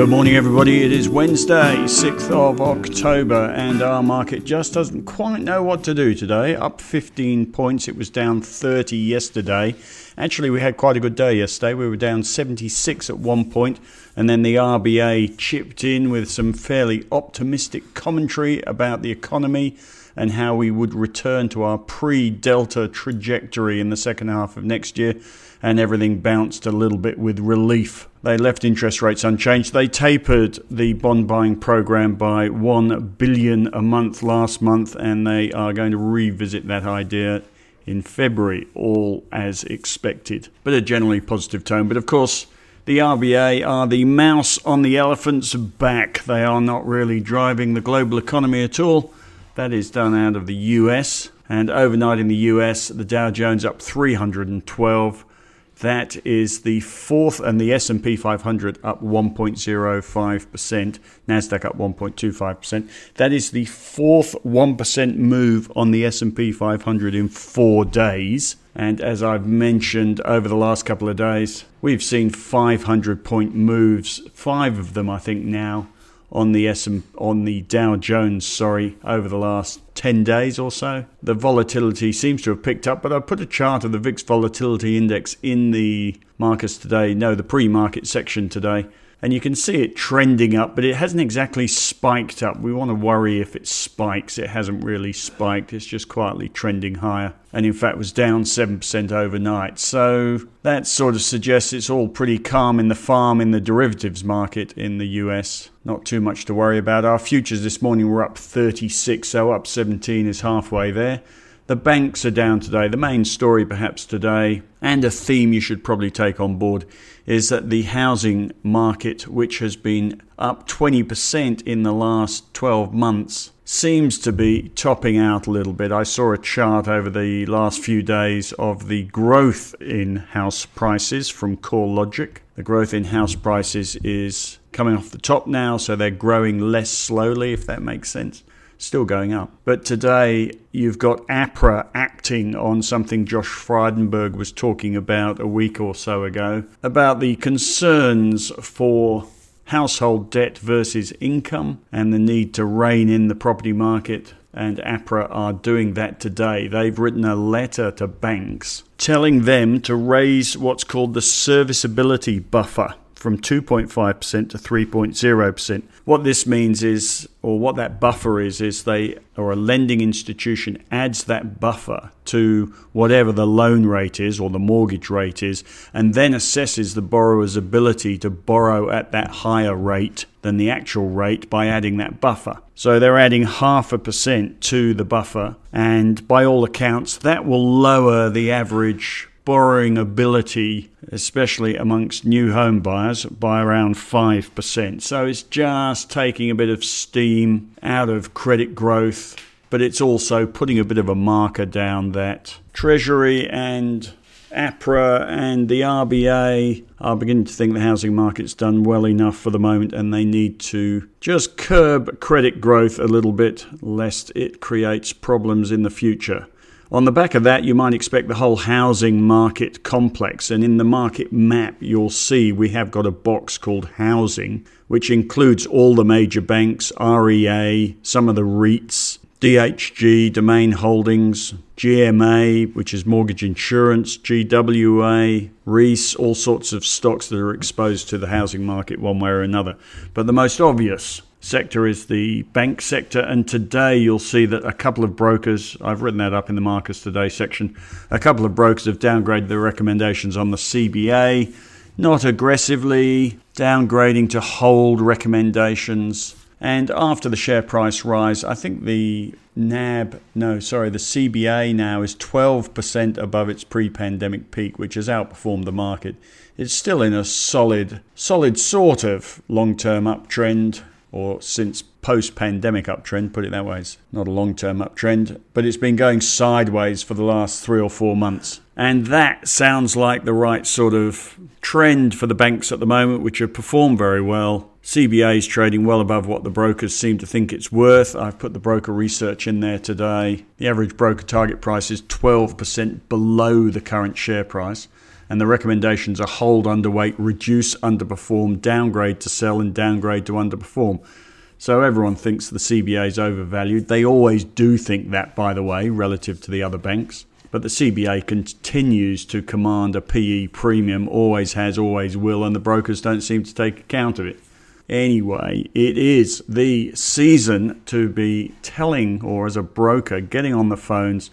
Good morning, everybody. It is Wednesday, 6th of October, and our market just doesn't quite know what to do today. Up 15 points. It was down 30 yesterday. Actually, we had quite a good day yesterday. We were down 76 at one point, and then the RBA chipped in with some fairly optimistic commentary about the economy and how we would return to our pre Delta trajectory in the second half of next year, and everything bounced a little bit with relief they left interest rates unchanged. They tapered the bond buying program by 1 billion a month last month and they are going to revisit that idea in February, all as expected. But a generally positive tone. But of course, the RBA are the mouse on the elephant's back. They are not really driving the global economy at all. That is done out of the US. And overnight in the US, the Dow Jones up 312, that is the fourth, and the S&P 500 up 1.05%, Nasdaq up 1.25%. That is the fourth 1% move on the S&P 500 in 4 days. And as I've mentioned over the last couple of days, we've seen 500 point moves, 5 of them I think now on the SM, on the Dow Jones, sorry, over the last 10 days or so. The volatility seems to have picked up, but I put a chart of the VIX volatility index in the markets today, no, the pre-market section today, and you can see it trending up, but it hasn't exactly spiked up. We want to worry if it spikes. It hasn't really spiked, it's just quietly trending higher, and in fact was down 7% overnight. So that sort of suggests it's all pretty calm in the farm in the derivatives market in the US. Not too much to worry about. Our futures this morning were up 36, so up 17 is halfway there. The banks are down today. The main story, perhaps, today, and a theme you should probably take on board, is that the housing market, which has been up 20% in the last 12 months, seems to be topping out a little bit. I saw a chart over the last few days of the growth in house prices from CoreLogic. The growth in house prices is coming off the top now, so they're growing less slowly, if that makes sense still going up. But today you've got APRA acting on something Josh Frydenberg was talking about a week or so ago about the concerns for household debt versus income and the need to rein in the property market. And APRA are doing that today. They've written a letter to banks telling them to raise what's called the serviceability buffer from 2.5% to 3.0%. What this means is, or what that buffer is, is they, or a lending institution adds that buffer to whatever the loan rate is or the mortgage rate is, and then assesses the borrower's ability to borrow at that higher rate than the actual rate by adding that buffer. So they're adding half a percent to the buffer, and by all accounts, that will lower the average borrowing ability, especially amongst new home buyers, by around 5%. So it's just taking a bit of steam out of credit growth, but it's also putting a bit of a marker down that Treasury and APRA and the RBA are beginning to think the housing market's done well enough for the moment and they need to just curb credit growth a little bit lest it creates problems in the future. On the back of that, you might expect the whole housing market complex. And in the market map, you'll see we have got a box called housing, which includes all the major banks, REA, some of the REITs, DHG, Domain Holdings, GMA, which is mortgage insurance, GWA, Reece, all sorts of stocks that are exposed to the housing market one way or another. But the most obvious sector is the bank sector. And today you'll see that a couple of brokers, I've written that up in the Marcus Today section, a couple of brokers have downgraded their recommendations on the CBA, not aggressively, downgrading to hold recommendations. And after the share price rise, I think the NAB, no, sorry, the CBA now is 12% above its pre pandemic peak, which has outperformed the market. It's still in a solid, solid sort of long term uptrend or since post pandemic uptrend, put it that way. It's not a long term uptrend, but it's been going sideways for the last three or four months. And that sounds like the right sort of trend for the banks at the moment, which have performed very well. CBA is trading well above what the brokers seem to think it's worth. I've put the broker research in there today. The average broker target price is 12% below the current share price. And the recommendations are hold underweight, reduce underperform, downgrade to sell, and downgrade to underperform. So everyone thinks the CBA is overvalued. They always do think that, by the way, relative to the other banks. But the CBA continues to command a PE premium, always has, always will, and the brokers don't seem to take account of it. Anyway, it is the season to be telling, or as a broker, getting on the phones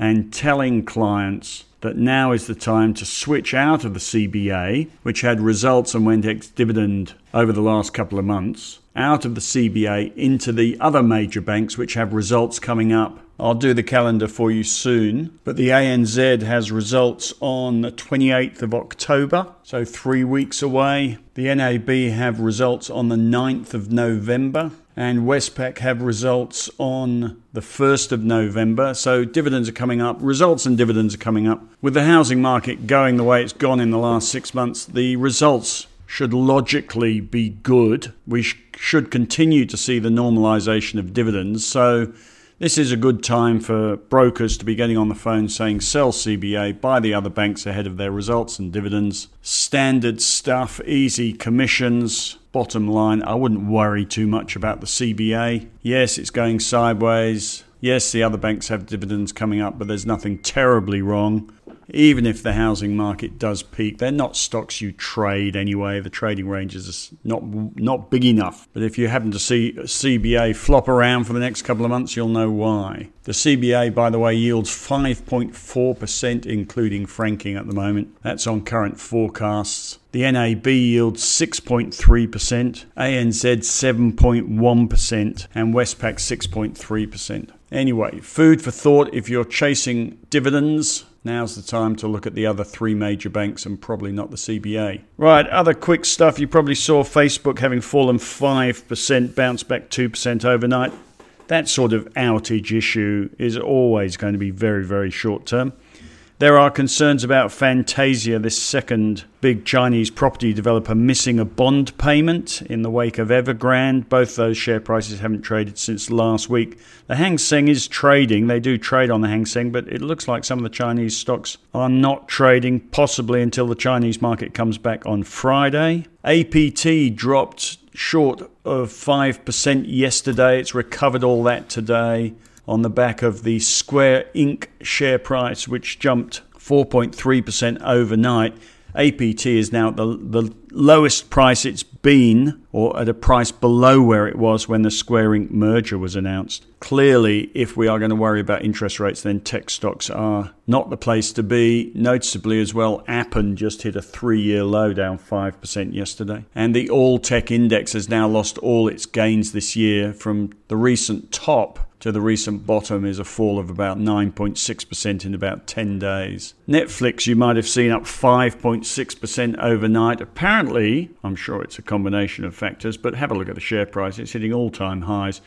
and telling clients that now is the time to switch out of the CBA, which had results and went ex dividend over the last couple of months, out of the CBA into the other major banks, which have results coming up. I'll do the calendar for you soon, but the ANZ has results on the 28th of October, so three weeks away. The NAB have results on the 9th of November, and Westpac have results on the 1st of November. So dividends are coming up, results and dividends are coming up. With the housing market going the way it's gone in the last six months, the results should logically be good. We sh- should continue to see the normalization of dividends. So this is a good time for brokers to be getting on the phone saying sell CBA, buy the other banks ahead of their results and dividends. Standard stuff, easy commissions. Bottom line, I wouldn't worry too much about the CBA. Yes, it's going sideways. Yes, the other banks have dividends coming up, but there's nothing terribly wrong even if the housing market does peak, they're not stocks you trade anyway. The trading ranges are not not big enough. But if you happen to see CBA flop around for the next couple of months, you'll know why. The CBA, by the way, yields 5.4%, including franking at the moment. That's on current forecasts. The NAB yields 6.3%, ANZ 7.1%, and Westpac 6.3%. Anyway, food for thought if you're chasing dividends Now's the time to look at the other three major banks and probably not the CBA. Right, other quick stuff. You probably saw Facebook having fallen 5%, bounced back 2% overnight. That sort of outage issue is always going to be very, very short term. There are concerns about Fantasia, this second big Chinese property developer, missing a bond payment in the wake of Evergrande. Both those share prices haven't traded since last week. The Hang Seng is trading. They do trade on the Hang Seng, but it looks like some of the Chinese stocks are not trading, possibly until the Chinese market comes back on Friday. APT dropped short of 5% yesterday. It's recovered all that today on the back of the Square Inc. share price, which jumped 4.3% overnight. APT is now at the, the lowest price it's been, or at a price below where it was when the Square Inc. merger was announced. Clearly, if we are going to worry about interest rates, then tech stocks are not the place to be. Noticeably, as well, Appen just hit a three year low, down 5% yesterday. And the all tech index has now lost all its gains this year from the recent top to the recent bottom is a fall of about 9.6% in about 10 days. Netflix, you might have seen up 5.6% overnight. Apparently, I'm sure it's a combination of factors, but have a look at the share price. It's hitting all time highs.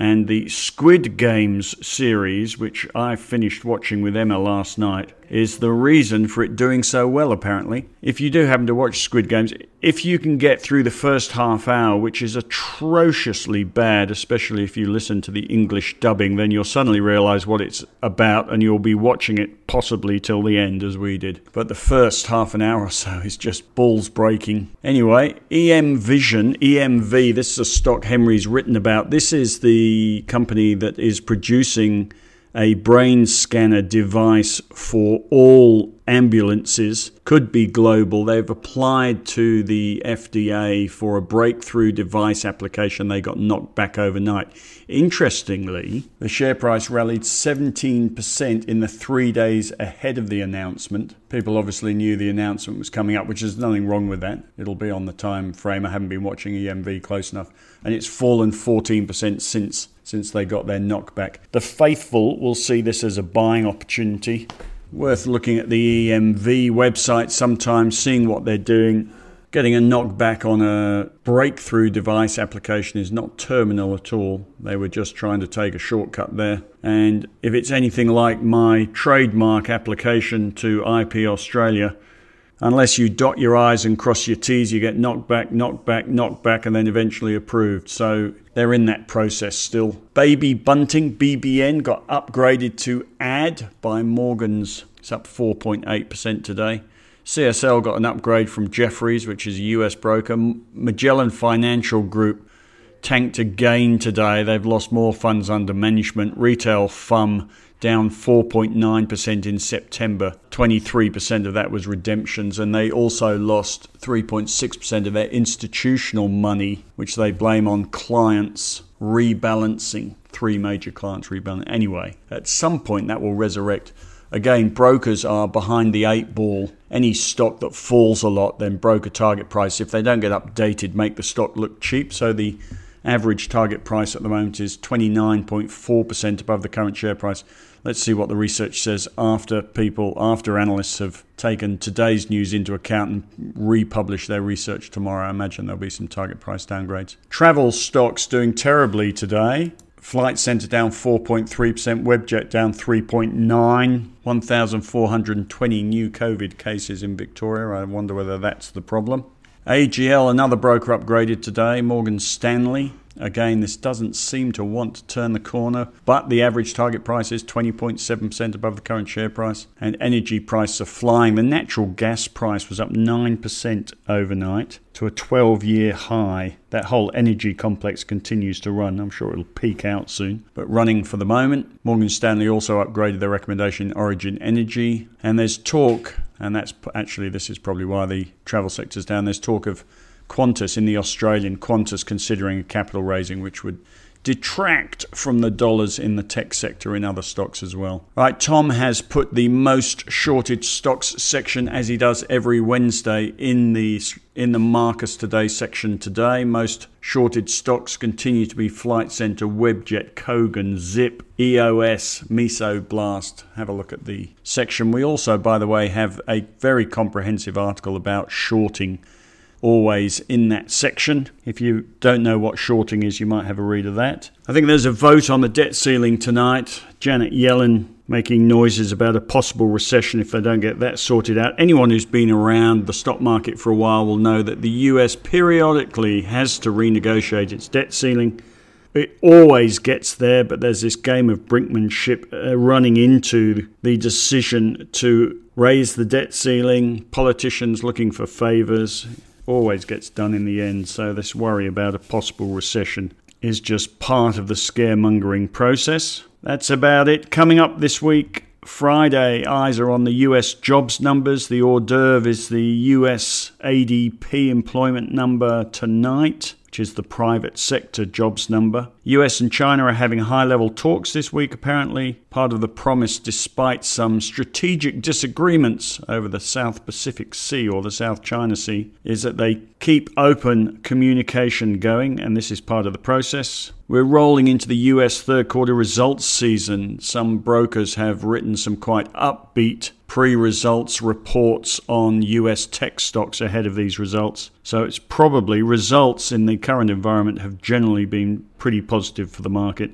And the Squid Games series, which I finished watching with Emma last night, is the reason for it doing so well, apparently. If you do happen to watch Squid Games, if you can get through the first half hour, which is atrociously bad, especially if you listen to the English dubbing, then you'll suddenly realize what it's about and you'll be watching it possibly till the end, as we did. But the first half an hour or so is just balls breaking. Anyway, EM Vision, EMV, this is a stock Henry's written about. This is the company that is producing a brain scanner device for all ambulances could be global. They've applied to the FDA for a breakthrough device application. They got knocked back overnight. Interestingly, the share price rallied 17% in the three days ahead of the announcement. People obviously knew the announcement was coming up, which is nothing wrong with that. It'll be on the time frame. I haven't been watching EMV close enough. And it's fallen 14% since since they got their knockback. The faithful will see this as a buying opportunity. Worth looking at the EMV website sometimes, seeing what they're doing. Getting a knockback on a breakthrough device application is not terminal at all. They were just trying to take a shortcut there. And if it's anything like my trademark application to IP Australia, unless you dot your I's and cross your T's, you get knocked back, knocked back, knocked back, and then eventually approved. So they're in that process still. Baby Bunting, BBN, got upgraded to AD by Morgans. It's up 4.8% today. CSL got an upgrade from Jefferies, which is a US broker. Magellan Financial Group tanked again today. They've lost more funds under management. Retail FUM down 4.9% in September. 23% of that was redemptions, and they also lost 3.6% of their institutional money, which they blame on clients rebalancing. Three major clients rebalancing. Anyway, at some point that will resurrect. Again, brokers are behind the eight ball. Any stock that falls a lot, then broker target price, if they don't get updated, make the stock look cheap. So the average target price at the moment is 29.4% above the current share price. Let's see what the research says after people, after analysts have taken today's news into account and republish their research tomorrow. I imagine there'll be some target price downgrades. Travel stocks doing terribly today. Flight Centre down 4.3%, Webjet down 3.9, 1,420 new COVID cases in Victoria. I wonder whether that's the problem. AGL, another broker upgraded today. Morgan Stanley Again, this doesn't seem to want to turn the corner, but the average target price is 20.7% above the current share price, and energy prices are flying. The natural gas price was up 9% overnight to a 12 year high. That whole energy complex continues to run. I'm sure it'll peak out soon, but running for the moment. Morgan Stanley also upgraded their recommendation Origin Energy, and there's talk, and that's actually this is probably why the travel sector's down. There's talk of Qantas in the Australian Qantas considering a capital raising, which would detract from the dollars in the tech sector in other stocks as well. Right, Tom has put the most shorted stocks section as he does every Wednesday in the in the Marcus Today section today. Most shorted stocks continue to be Flight Centre, Webjet, Kogan, Zip, EOS, Mesoblast. Have a look at the section. We also, by the way, have a very comprehensive article about shorting always in that section. If you don't know what shorting is, you might have a read of that. I think there's a vote on the debt ceiling tonight. Janet Yellen making noises about a possible recession if they don't get that sorted out. Anyone who's been around the stock market for a while will know that the US periodically has to renegotiate its debt ceiling. It always gets there, but there's this game of brinkmanship uh, running into the decision to raise the debt ceiling, politicians looking for favours, always gets done in the end. So, this worry about a possible recession is just part of the scaremongering process. That's about it. Coming up this week, Friday, eyes are on the US jobs numbers. The hors d'oeuvre is the US ADP employment number tonight which is the private sector jobs number. US and China are having high level talks this week, apparently. Part of the promise, despite some strategic disagreements over the South Pacific Sea or the South China Sea, is that they keep open communication going, and this is part of the process. We're rolling into the US third quarter results season. Some brokers have written some quite upbeat pre results reports on US tech stocks ahead of these results. So it's probably results in the current environment have generally been pretty positive for the market.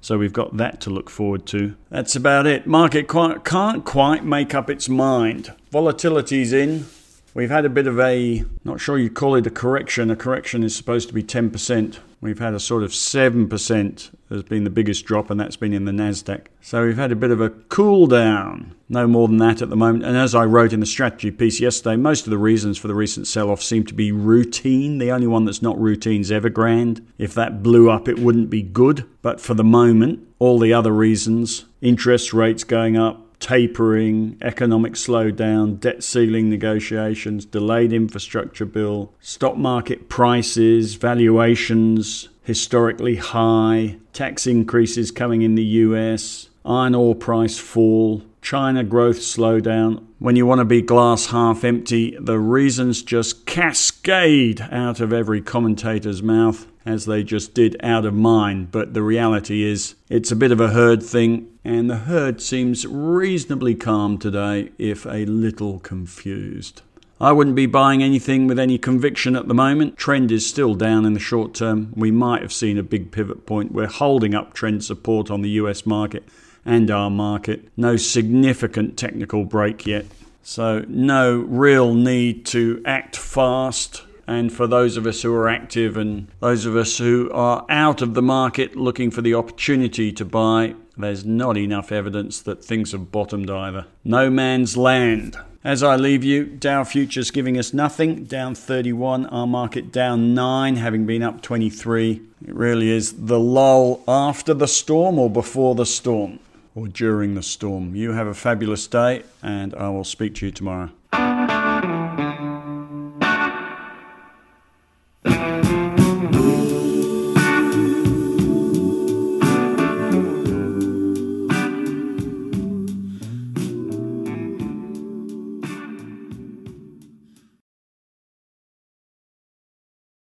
So we've got that to look forward to. That's about it. Market quite, can't quite make up its mind. Volatility's in. We've had a bit of a, not sure you call it a correction. A correction is supposed to be 10%. We've had a sort of 7% has been the biggest drop, and that's been in the NASDAQ. So we've had a bit of a cool down. No more than that at the moment. And as I wrote in the strategy piece yesterday, most of the reasons for the recent sell off seem to be routine. The only one that's not routine is Evergrande. If that blew up, it wouldn't be good. But for the moment, all the other reasons interest rates going up, tapering, economic slowdown, debt ceiling negotiations, delayed infrastructure bill, stock market prices, valuations historically high, tax increases coming in the US, iron ore price fall, China growth slowdown. When you want to be glass half empty, the reasons just cascade out of every commentator's mouth as they just did out of mine. But the reality is, it's a bit of a herd thing, and the herd seems reasonably calm today, if a little confused. I wouldn't be buying anything with any conviction at the moment. Trend is still down in the short term. We might have seen a big pivot point. We're holding up trend support on the US market and our market. No significant technical break yet. So, no real need to act fast and for those of us who are active and those of us who are out of the market looking for the opportunity to buy, there's not enough evidence that things have bottomed either. No man's land. As I leave you, Dow futures giving us nothing, down 31, our market down 9, having been up 23. It really is the lull after the storm or before the storm or during the storm. You have a fabulous day, and I will speak to you tomorrow.